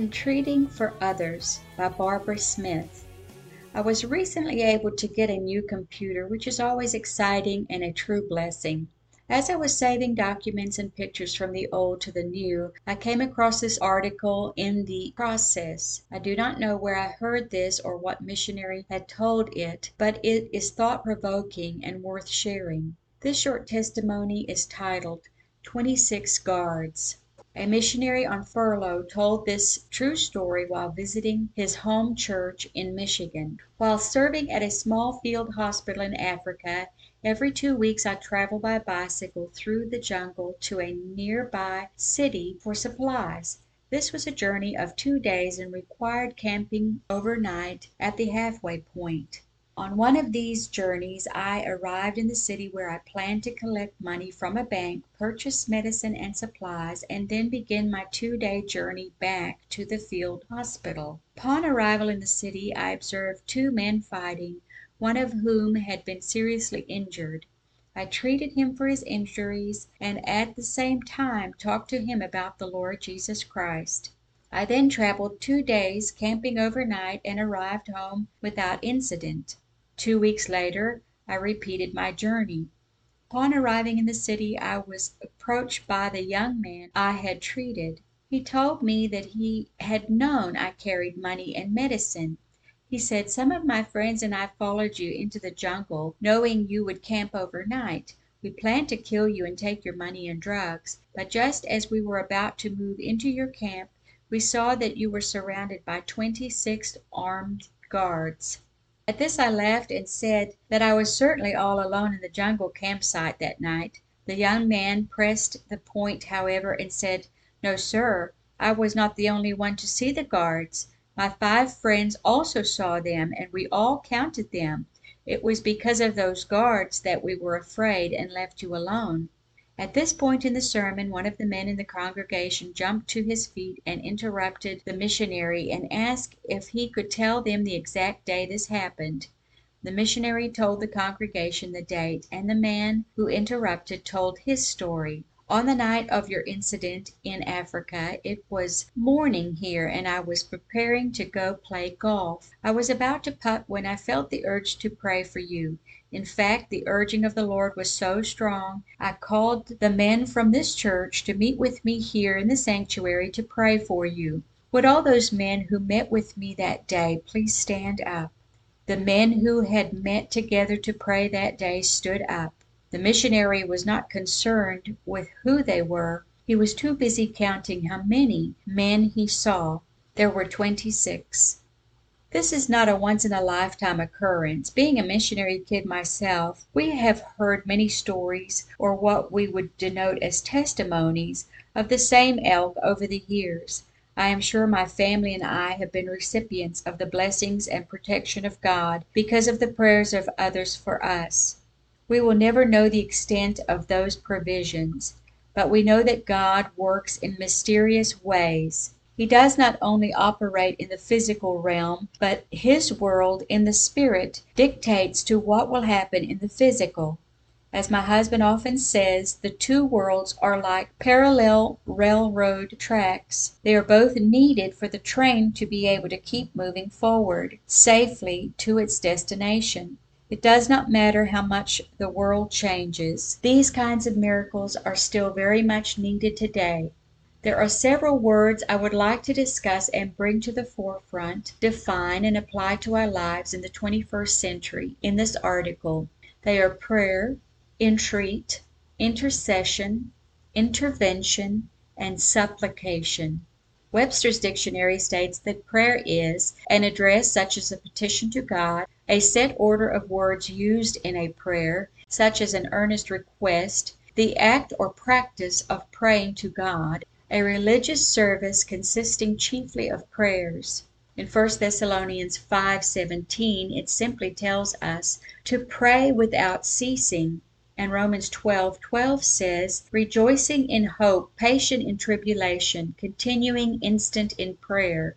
Entreating for Others by Barbara Smith. I was recently able to get a new computer, which is always exciting and a true blessing. As I was saving documents and pictures from the old to the new, I came across this article in the process. I do not know where I heard this or what missionary had told it, but it is thought provoking and worth sharing. This short testimony is titled 26 Guards. A missionary on furlough told this true story while visiting his home church in Michigan. While serving at a small field hospital in Africa, every two weeks I travel by bicycle through the jungle to a nearby city for supplies. This was a journey of two days and required camping overnight at the halfway point. On one of these journeys I arrived in the city where I planned to collect money from a bank, purchase medicine and supplies, and then begin my two day journey back to the field hospital. Upon arrival in the city I observed two men fighting, one of whom had been seriously injured. I treated him for his injuries and at the same time talked to him about the Lord Jesus Christ. I then traveled two days, camping overnight, and arrived home without incident. Two weeks later I repeated my journey. Upon arriving in the city I was approached by the young man I had treated. He told me that he had known I carried money and medicine. He said, "Some of my friends and I followed you into the jungle, knowing you would camp overnight. We planned to kill you and take your money and drugs, but just as we were about to move into your camp we saw that you were surrounded by twenty six armed guards." At this I laughed and said that I was certainly all alone in the jungle camp site that night. The young man pressed the point, however, and said, "No, sir, I was not the only one to see the guards. My five friends also saw them, and we all counted them. It was because of those guards that we were afraid and left you alone." At this point in the sermon one of the men in the congregation jumped to his feet and interrupted the missionary and asked if he could tell them the exact day this happened. The missionary told the congregation the date, and the man who interrupted told his story. On the night of your incident in Africa it was morning here and I was preparing to go play golf. I was about to putt when I felt the urge to pray for you. In fact, the urging of the Lord was so strong I called the men from this church to meet with me here in the sanctuary to pray for you. Would all those men who met with me that day please stand up?" The men who had met together to pray that day stood up. The missionary was not concerned with who they were. He was too busy counting how many men he saw. There were twenty six. This is not a once in a lifetime occurrence. Being a missionary kid myself, we have heard many stories, or what we would denote as testimonies, of the same elk over the years. I am sure my family and I have been recipients of the blessings and protection of God because of the prayers of others for us. We will never know the extent of those provisions, but we know that God works in mysterious ways. He does not only operate in the physical realm, but His world in the spirit dictates to what will happen in the physical. As my husband often says, the two worlds are like parallel railroad tracks. They are both needed for the train to be able to keep moving forward safely to its destination. It does not matter how much the world changes, these kinds of miracles are still very much needed today. There are several words I would like to discuss and bring to the forefront, define, and apply to our lives in the twenty first century in this article. They are prayer, entreat, intercession, intervention, and supplication. Webster's dictionary states that prayer is "an address such as a petition to God, a set order of words used in a prayer, such as an earnest request, the act or practice of praying to God, a religious service consisting chiefly of prayers." In 1 Thessalonians 5:17 it simply tells us to pray without ceasing, and Romans 12:12 says, "Rejoicing in hope, patient in tribulation, continuing instant in prayer."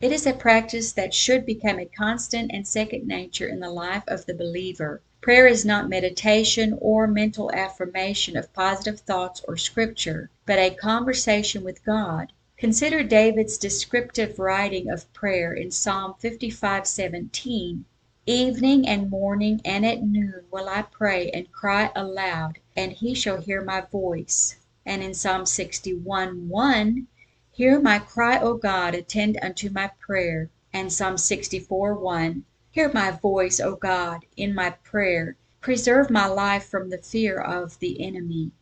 It is a practice that should become a constant and second nature in the life of the believer. Prayer is not meditation or mental affirmation of positive thoughts or Scripture, but a conversation with God. Consider David's descriptive writing of prayer in Psalm 55:17: "Evening and morning and at noon will I pray and cry aloud, and he shall hear my voice." And in Psalm 61:1: "Hear my cry, O God, attend unto my prayer." And Psalm 64:1: "Hear my voice, O God, in my prayer; preserve my life from the fear of the enemy."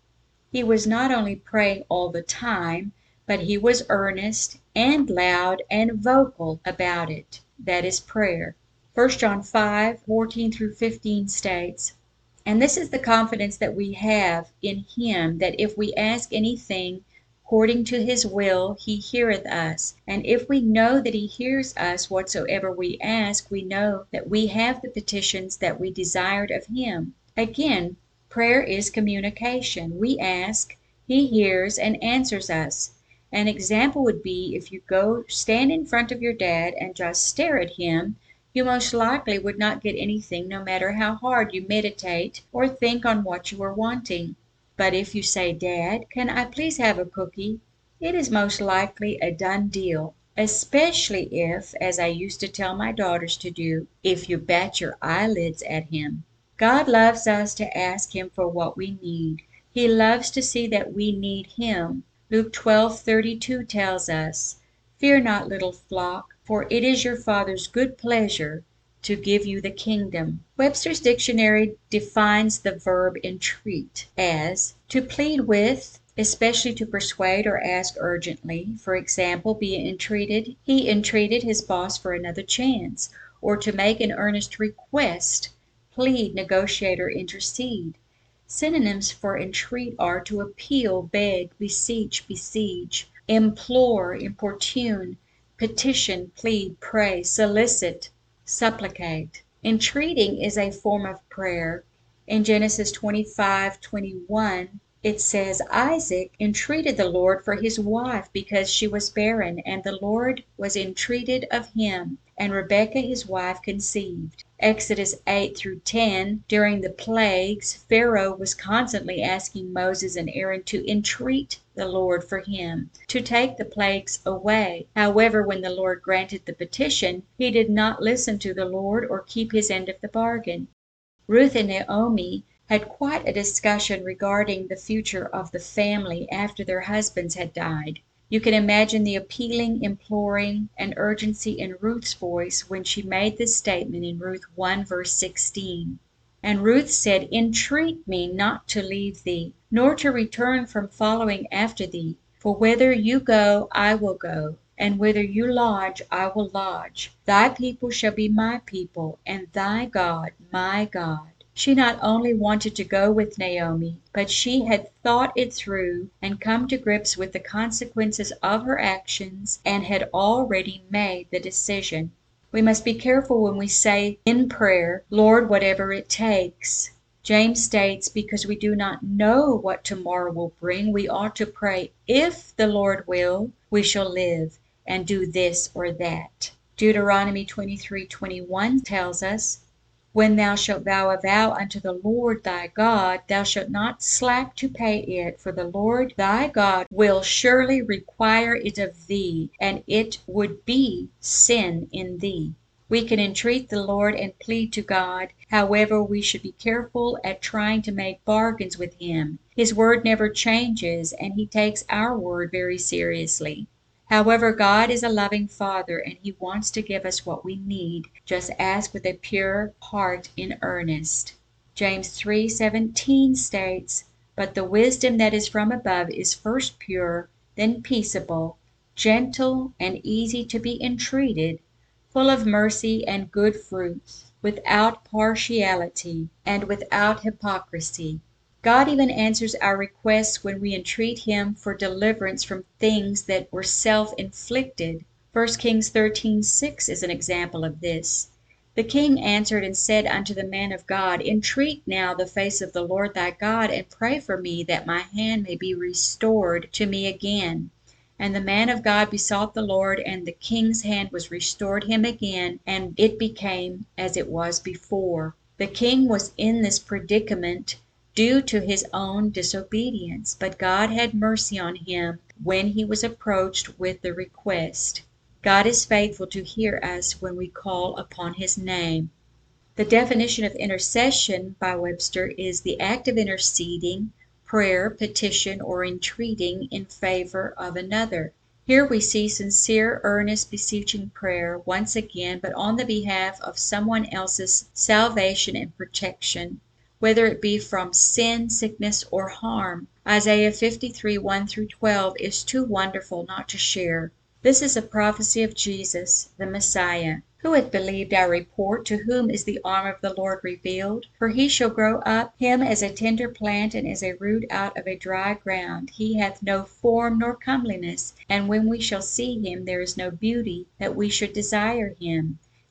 He was not only praying all the time, but he was earnest, and loud, and vocal about it. That is prayer. 1 John 5:14 15 states: "And this is the confidence that we have in him that if we ask anything according to his will, he heareth us. And if we know that he hears us whatsoever we ask, we know that we have the petitions that we desired of him." Again, prayer is communication. We ask, he hears and answers us. An example would be if you go stand in front of your dad and just stare at him, you most likely would not get anything no matter how hard you meditate or think on what you are wanting. But if you say, "Dad, can I please have a cookie?" it is most likely a done deal, especially if, as I used to tell my daughters to do, if you bat your eyelids at him. God loves us to ask him for what we need. He loves to see that we need him. Luke 12:32 tells us, "Fear not, little flock, for it is your Father's good pleasure to give you the kingdom." Webster's dictionary defines the verb entreat as "to plead with, especially to persuade or ask urgently; for example, be entreated, he entreated his boss for another chance; or to make an earnest request, plead, negotiate, or intercede." Synonyms for entreat are to appeal, beg, beseech, besiege, implore, importune, petition, plead, pray, solicit, supplicate. Entreating is a form of prayer. In Genesis 25:21 it says, "Isaac entreated the Lord for his wife because she was barren, and the Lord was entreated of him, and Rebekah his wife conceived." Exodus 8 through 10 During the plagues Pharaoh was constantly asking Moses and Aaron to entreat the Lord for him, to take the plagues away. However, when the Lord granted the petition, he did not listen to the Lord or keep his end of the bargain. Ruth and Naomi had quite a discussion regarding the future of the family after their husbands had died. You can imagine the appealing, imploring, and urgency in Ruth's voice when she made this statement in Ruth 1 verse 16. And Ruth said, Entreat me not to leave thee, nor to return from following after thee. For whither you go, I will go, and whither you lodge, I will lodge. Thy people shall be my people, and thy God my God. She not only wanted to go with Naomi, but she had thought it through and come to grips with the consequences of her actions and had already made the decision. We must be careful when we say in prayer, Lord, whatever it takes. James states, because we do not know what tomorrow will bring, we ought to pray, if the Lord will, we shall live and do this or that. Deuteronomy 23:21 tells us, when thou shalt vow a vow unto the Lord thy God, thou shalt not slack to pay it, for the Lord thy God will surely require it of thee, and it would be sin in thee. We can entreat the Lord and plead to God. However, we should be careful at trying to make bargains with Him. His word never changes, and He takes our word very seriously. However, God is a loving Father, and He wants to give us what we need. Just ask with a pure heart in earnest. James 3:17 states, "But the wisdom that is from above is first pure, then peaceable, gentle, and easy to be entreated, full of mercy and good fruits, without partiality and without hypocrisy." God even answers our requests when we entreat Him for deliverance from things that were self inflicted. 1 Kings 13:6 is an example of this. The king answered and said unto the man of God, Entreat now the face of the Lord thy God, and pray for me that my hand may be restored to me again. And the man of God besought the Lord, and the king's hand was restored him again, and it became as it was before. The king was in this predicament due to his own disobedience, but God had mercy on him when he was approached with the request. God is faithful to hear us when we call upon his name. The definition of intercession by Webster is the act of interceding prayer, petition, or entreating in favor of another. Here we see sincere, earnest, beseeching prayer once again, but on the behalf of someone else's salvation and protection, whether it be from sin, sickness, or harm. Isaiah 53 1 through 12 is too wonderful not to share. This is a prophecy of Jesus, the Messiah. Who hath believed our report? To whom is the arm of the Lord revealed? For he shall grow up him as a tender plant, and as a root out of a dry ground. He hath no form nor comeliness, and when we shall see him, there is no beauty that we should desire him.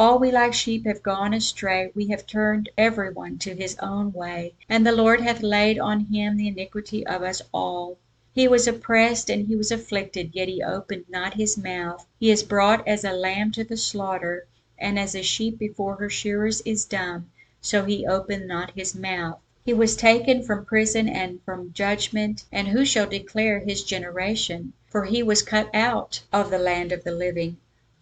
All we like sheep have gone astray, we have turned every one to his own way, and the Lord hath laid on him the iniquity of us all. He was oppressed and he was afflicted, yet he opened not his mouth. He is brought as a lamb to the slaughter, and as a sheep before her shearers is dumb, so he opened not his mouth. He was taken from prison and from judgment, and who shall declare his generation? For he was cut out of the land of the living.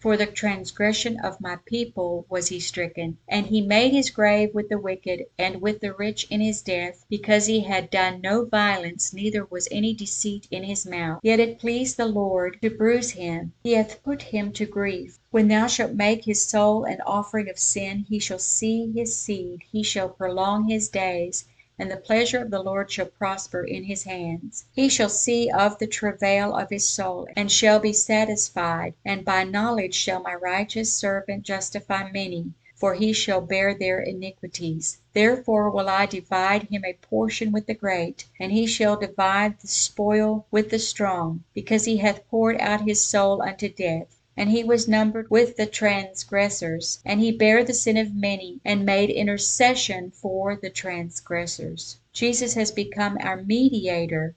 For the transgression of my people was he stricken. And he made his grave with the wicked, and with the rich in his death, because he had done no violence, neither was any deceit in his mouth. Yet it pleased the Lord to bruise him: he hath put him to grief. When thou shalt make his soul an offering of sin, he shall see his seed, he shall prolong his days and the pleasure of the Lord shall prosper in his hands. He shall see of the travail of his soul, and shall be satisfied: and by knowledge shall my righteous servant justify many, for he shall bear their iniquities. Therefore will I divide him a portion with the great, and he shall divide the spoil with the strong, because he hath poured out his soul unto death and he was numbered with the transgressors, and he bare the sin of many, and made intercession for the transgressors. Jesus has become our mediator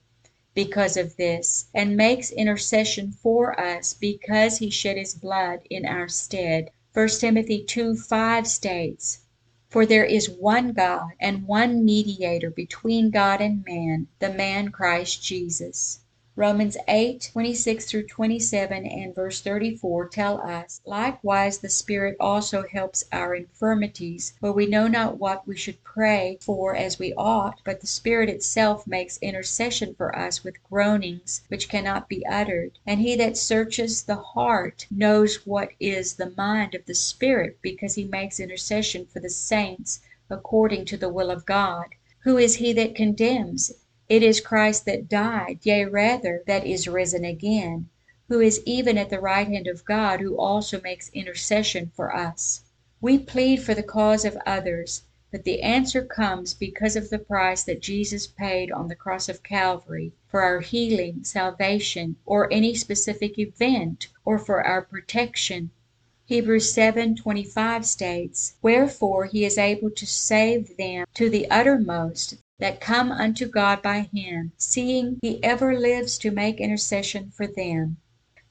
because of this, and makes intercession for us because he shed his blood in our stead. 1 Timothy 2 5 states, For there is one God, and one mediator between God and man, the man Christ Jesus. Romans 8, 26 through 27 and verse 34 tell us, Likewise the Spirit also helps our infirmities, for we know not what we should pray for as we ought, but the Spirit itself makes intercession for us with groanings which cannot be uttered. And he that searches the heart knows what is the mind of the Spirit, because he makes intercession for the saints according to the will of God. Who is he that condemns? It is Christ that died, yea rather, that is risen again, who is even at the right hand of God, who also makes intercession for us. We plead for the cause of others, but the answer comes because of the price that Jesus paid on the cross of Calvary for our healing, salvation, or any specific event, or for our protection. Hebrews 7:25 states, "Wherefore he is able to save them to the uttermost that come unto God by him, seeing he ever lives to make intercession for them."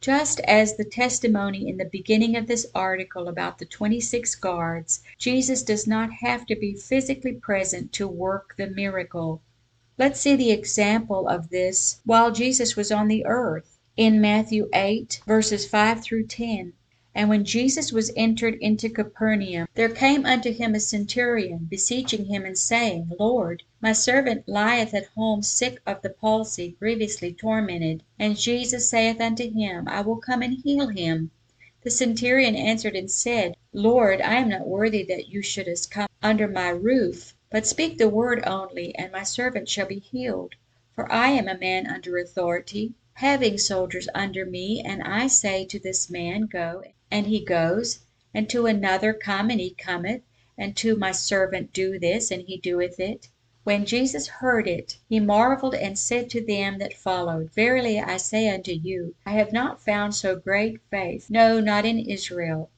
Just as the testimony in the beginning of this article about the twenty six guards, Jesus does not have to be physically present to work the miracle. Let's see the example of this while Jesus was on the earth. In Matthew 8, verses 5 through 10, and when Jesus was entered into Capernaum, there came unto him a centurion, beseeching him, and saying, Lord, my servant lieth at home sick of the palsy, grievously tormented. And Jesus saith unto him, I will come and heal him. The centurion answered and said, Lord, I am not worthy that you shouldest come under my roof, but speak the word only, and my servant shall be healed. For I am a man under authority, having soldiers under me, and I say to this man, Go, and he goes, and to another, Come, and he cometh, and to my servant, Do this, and he doeth it. When Jesus heard it, he marveled and said to them that followed, Verily I say unto you, I have not found so great faith, no, not in Israel.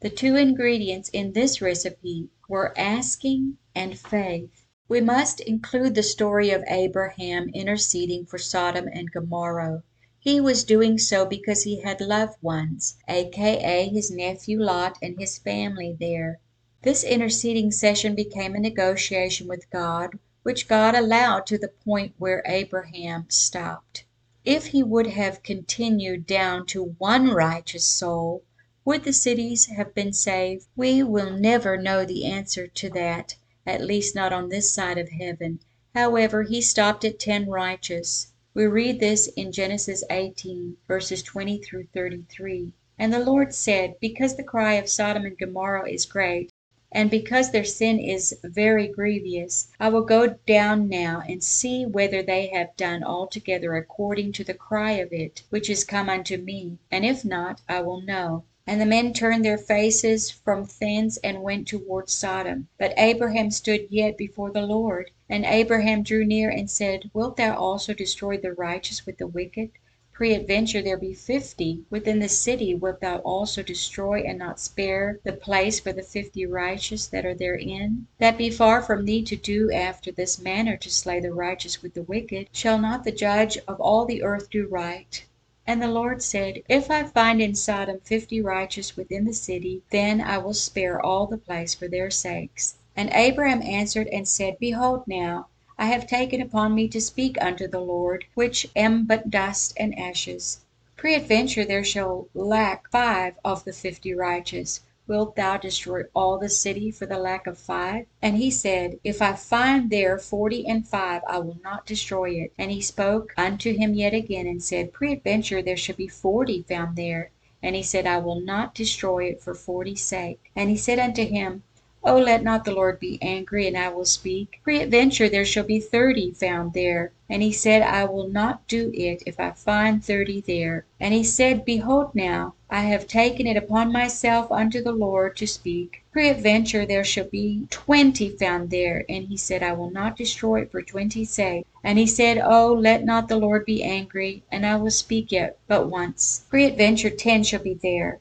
The two ingredients in this recipe were asking and faith. We must include the story of Abraham interceding for Sodom and Gomorrah. He was doing so because he had loved ones, aka his nephew Lot and his family there. This interceding session became a negotiation with God, which God allowed to the point where Abraham stopped. If he would have continued down to one righteous soul, would the cities have been saved? We will never know the answer to that, at least not on this side of heaven. However, he stopped at ten righteous. We read this in Genesis 18, verses 20 through 33. And the Lord said, Because the cry of Sodom and Gomorrah is great, and because their sin is very grievous, I will go down now and see whether they have done altogether according to the cry of it which is come unto me, and if not, I will know. And the men turned their faces from thence and went toward Sodom. But Abraham stood yet before the Lord. And Abraham drew near and said, Wilt thou also destroy the righteous with the wicked? Peradventure there be fifty within the city, wilt thou also destroy and not spare the place for the fifty righteous that are therein? That be far from thee to do after this manner, to slay the righteous with the wicked. Shall not the judge of all the earth do right? And the Lord said, If I find in Sodom fifty righteous within the city, then I will spare all the place for their sakes. And Abraham answered and said, Behold now, I have taken upon me to speak unto the Lord, which am but dust and ashes. Peradventure there shall lack five of the fifty righteous. Wilt thou destroy all the city for the lack of five? And he said, If I find there forty and five, I will not destroy it. And he spoke unto him yet again, and said, Peradventure there shall be forty found there. And he said, I will not destroy it for forty's sake. And he said unto him, Oh, let not the Lord be angry, and I will speak. Peradventure there shall be thirty found there. And he said, I will not do it, if I find thirty there. And he said, Behold now, I have taken it upon myself unto the Lord to speak. Peradventure there shall be twenty found there. And he said, I will not destroy it for twenty's sake. And he said, Oh, let not the Lord be angry, and I will speak yet but once. Peradventure ten shall be there.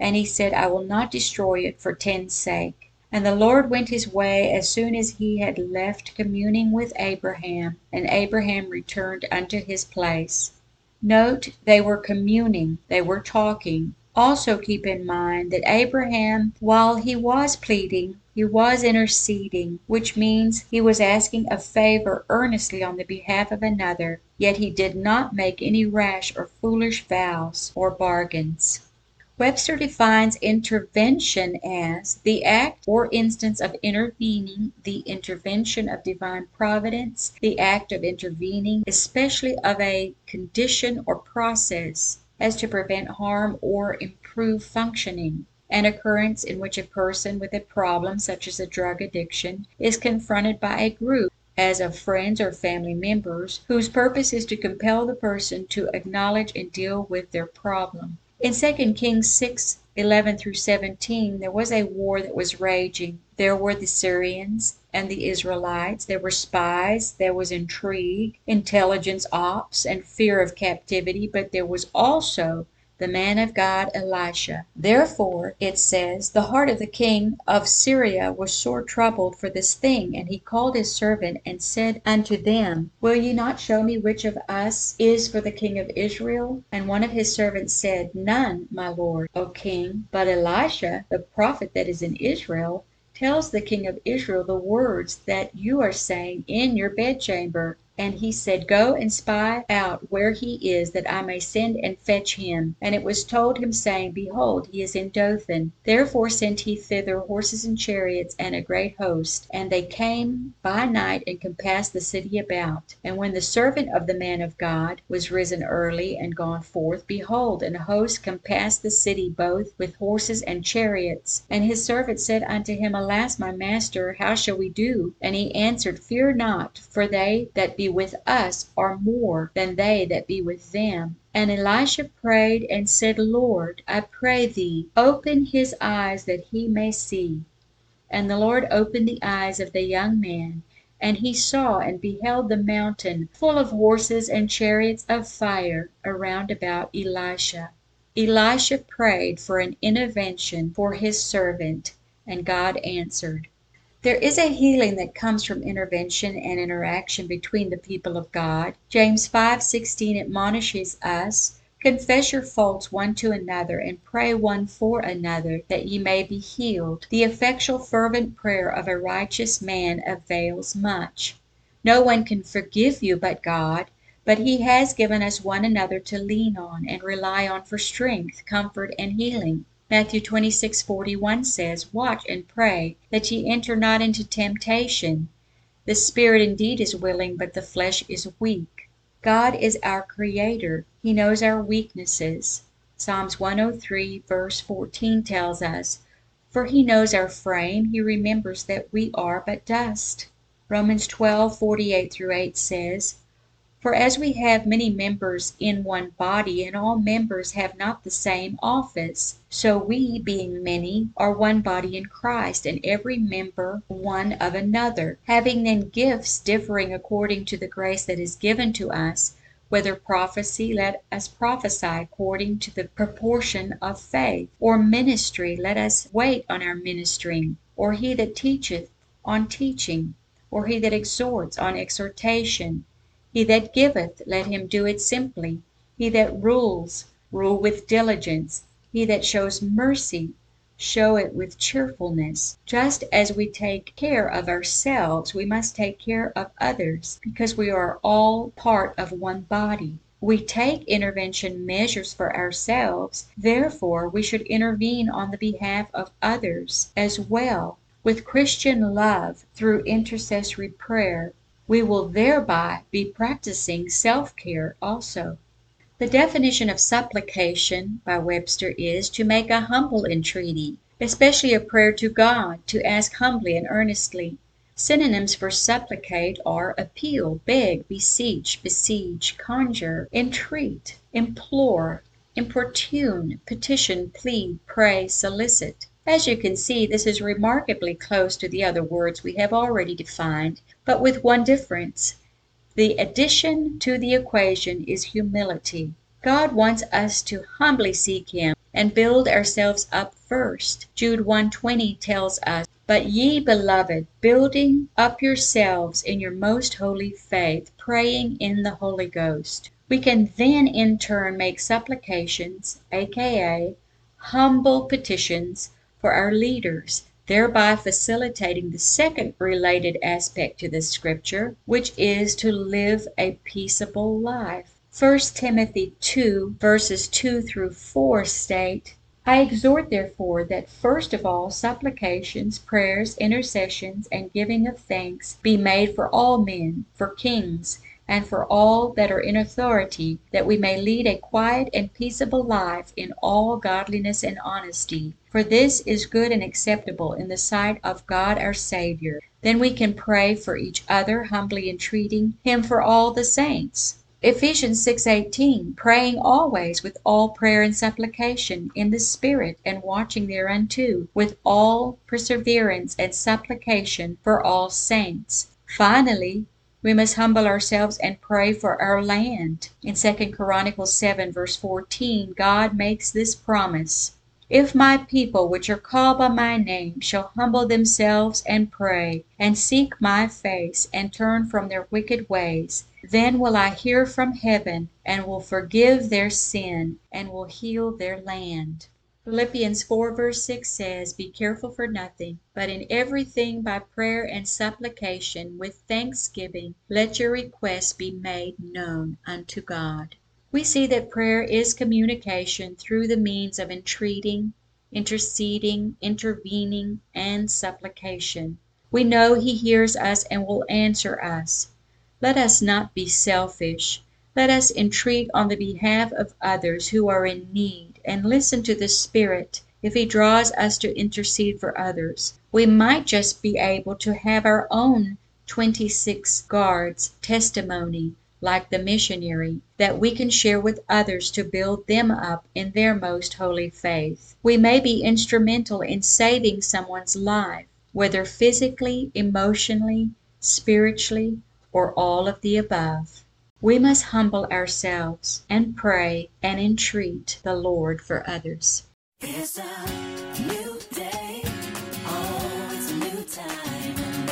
And he said, I will not destroy it for ten's sake. And the Lord went his way as soon as he had left communing with Abraham, and Abraham returned unto his place. Note, they were communing, they were talking. Also keep in mind that Abraham, while he was pleading, he was interceding, which means he was asking a favor earnestly on the behalf of another, yet he did not make any rash or foolish vows or bargains. Webster defines intervention as "the act or instance of intervening, the intervention of divine providence, the act of intervening, especially of a condition or process, as to prevent harm or improve functioning; an occurrence in which a person with a problem such as a drug addiction is confronted by a group, as of friends or family members, whose purpose is to compel the person to acknowledge and deal with their problem." In 2 Kings 6, 11 through 17, there was a war that was raging. There were the Syrians and the Israelites, there were spies, there was intrigue, intelligence ops, and fear of captivity, but there was also the man of God Elisha. Therefore, it says, the heart of the king of Syria was sore troubled for this thing, and he called his servant and said unto them, Will ye not show me which of us is for the king of Israel? And one of his servants said, None, my lord, O king, but Elisha, the prophet that is in Israel, tells the king of Israel the words that you are saying in your bedchamber. And he said, Go and spy out where he is, that I may send and fetch him. And it was told him, saying, Behold, he is in Dothan. Therefore sent he thither horses and chariots and a great host. And they came by night and compassed the city about. And when the servant of the man of God was risen early and gone forth, behold, an host compassed the city both with horses and chariots. And his servant said unto him, Alas, my master, how shall we do? And he answered, Fear not, for they that be with us are more than they that be with them. And Elisha prayed and said, Lord, I pray thee, open his eyes that he may see. And the Lord opened the eyes of the young man, and he saw and beheld the mountain full of horses and chariots of fire around about Elisha. Elisha prayed for an intervention for his servant, and God answered. There is a healing that comes from intervention and interaction between the people of God. James 5:16 admonishes us, "Confess your faults one to another, and pray one for another, that ye may be healed. The effectual fervent prayer of a righteous man avails much." No one can forgive you but God, but he has given us one another to lean on and rely on for strength, comfort, and healing. Matthew 26:41 says, "Watch and pray, that ye enter not into temptation. The spirit indeed is willing, but the flesh is weak." God is our creator. He knows our weaknesses. Psalms 103 verse 14 tells us, "For he knows our frame, he remembers that we are but dust." Romans 12:48 through 8 says, for as we have many members in one body, and all members have not the same office, so we, being many, are one body in Christ, and every member one of another. Having then gifts differing according to the grace that is given to us, whether prophecy, let us prophesy according to the proportion of faith; or ministry, let us wait on our ministering; or he that teacheth, on teaching; or he that exhorts, on exhortation. He that giveth, let him do it simply; he that rules, rule with diligence; he that shows mercy, show it with cheerfulness. Just as we take care of ourselves, we must take care of others, because we are all part of one body. We take intervention measures for ourselves, therefore we should intervene on the behalf of others as well, with Christian love, through intercessory prayer we will thereby be practicing self care also. The definition of supplication by Webster is "to make a humble entreaty, especially a prayer to God, to ask humbly and earnestly." Synonyms for supplicate are appeal, beg, beseech, besiege, conjure, entreat, implore, importune, petition, plead, pray, solicit. As you can see, this is remarkably close to the other words we have already defined but with one difference. The addition to the equation is humility. God wants us to humbly seek him and build ourselves up first. Jude 1:20 tells us, "But ye, beloved, building up yourselves in your most holy faith, praying in the Holy Ghost." We can then in turn make supplications, aka humble petitions, for our leaders thereby facilitating the second related aspect to this scripture, which is to live a peaceable life. 1 Timothy 2 verses 2 through 4 state, I exhort therefore that first of all supplications, prayers, intercessions, and giving of thanks be made for all men, for kings, and for all that are in authority, that we may lead a quiet and peaceable life in all godliness and honesty. For this is good and acceptable in the sight of God our Savior. Then we can pray for each other, humbly entreating Him for all the saints. Ephesians 6:18 Praying always with all prayer and supplication in the Spirit and watching thereunto with all perseverance and supplication for all saints. Finally, We must humble ourselves and pray for our land. In 2 Chronicles 7 verse 14, God makes this promise. If my people which are called by my name shall humble themselves and pray, and seek my face, and turn from their wicked ways, then will I hear from heaven, and will forgive their sin, and will heal their land. Philippians 4 verse 6 says, Be careful for nothing, but in everything by prayer and supplication with thanksgiving let your requests be made known unto God. We see that prayer is communication through the means of entreating, interceding, intervening, and supplication. We know He hears us and will answer us. Let us not be selfish. Let us entreat on the behalf of others who are in need, and listen to the Spirit if He draws us to intercede for others. We might just be able to have our own twenty six guards testimony like the missionary, that we can share with others to build them up in their most holy faith. We may be instrumental in saving someone's life, whether physically, emotionally, spiritually, or all of the above. We must humble ourselves and pray and entreat the Lord for others. It's a new day. Oh, it's a new time. And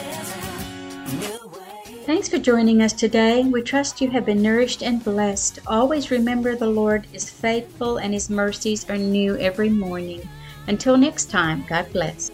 a new way. Thanks for joining us today. We trust you have been nourished and blessed. Always remember the Lord is faithful and his mercies are new every morning. Until next time, God bless.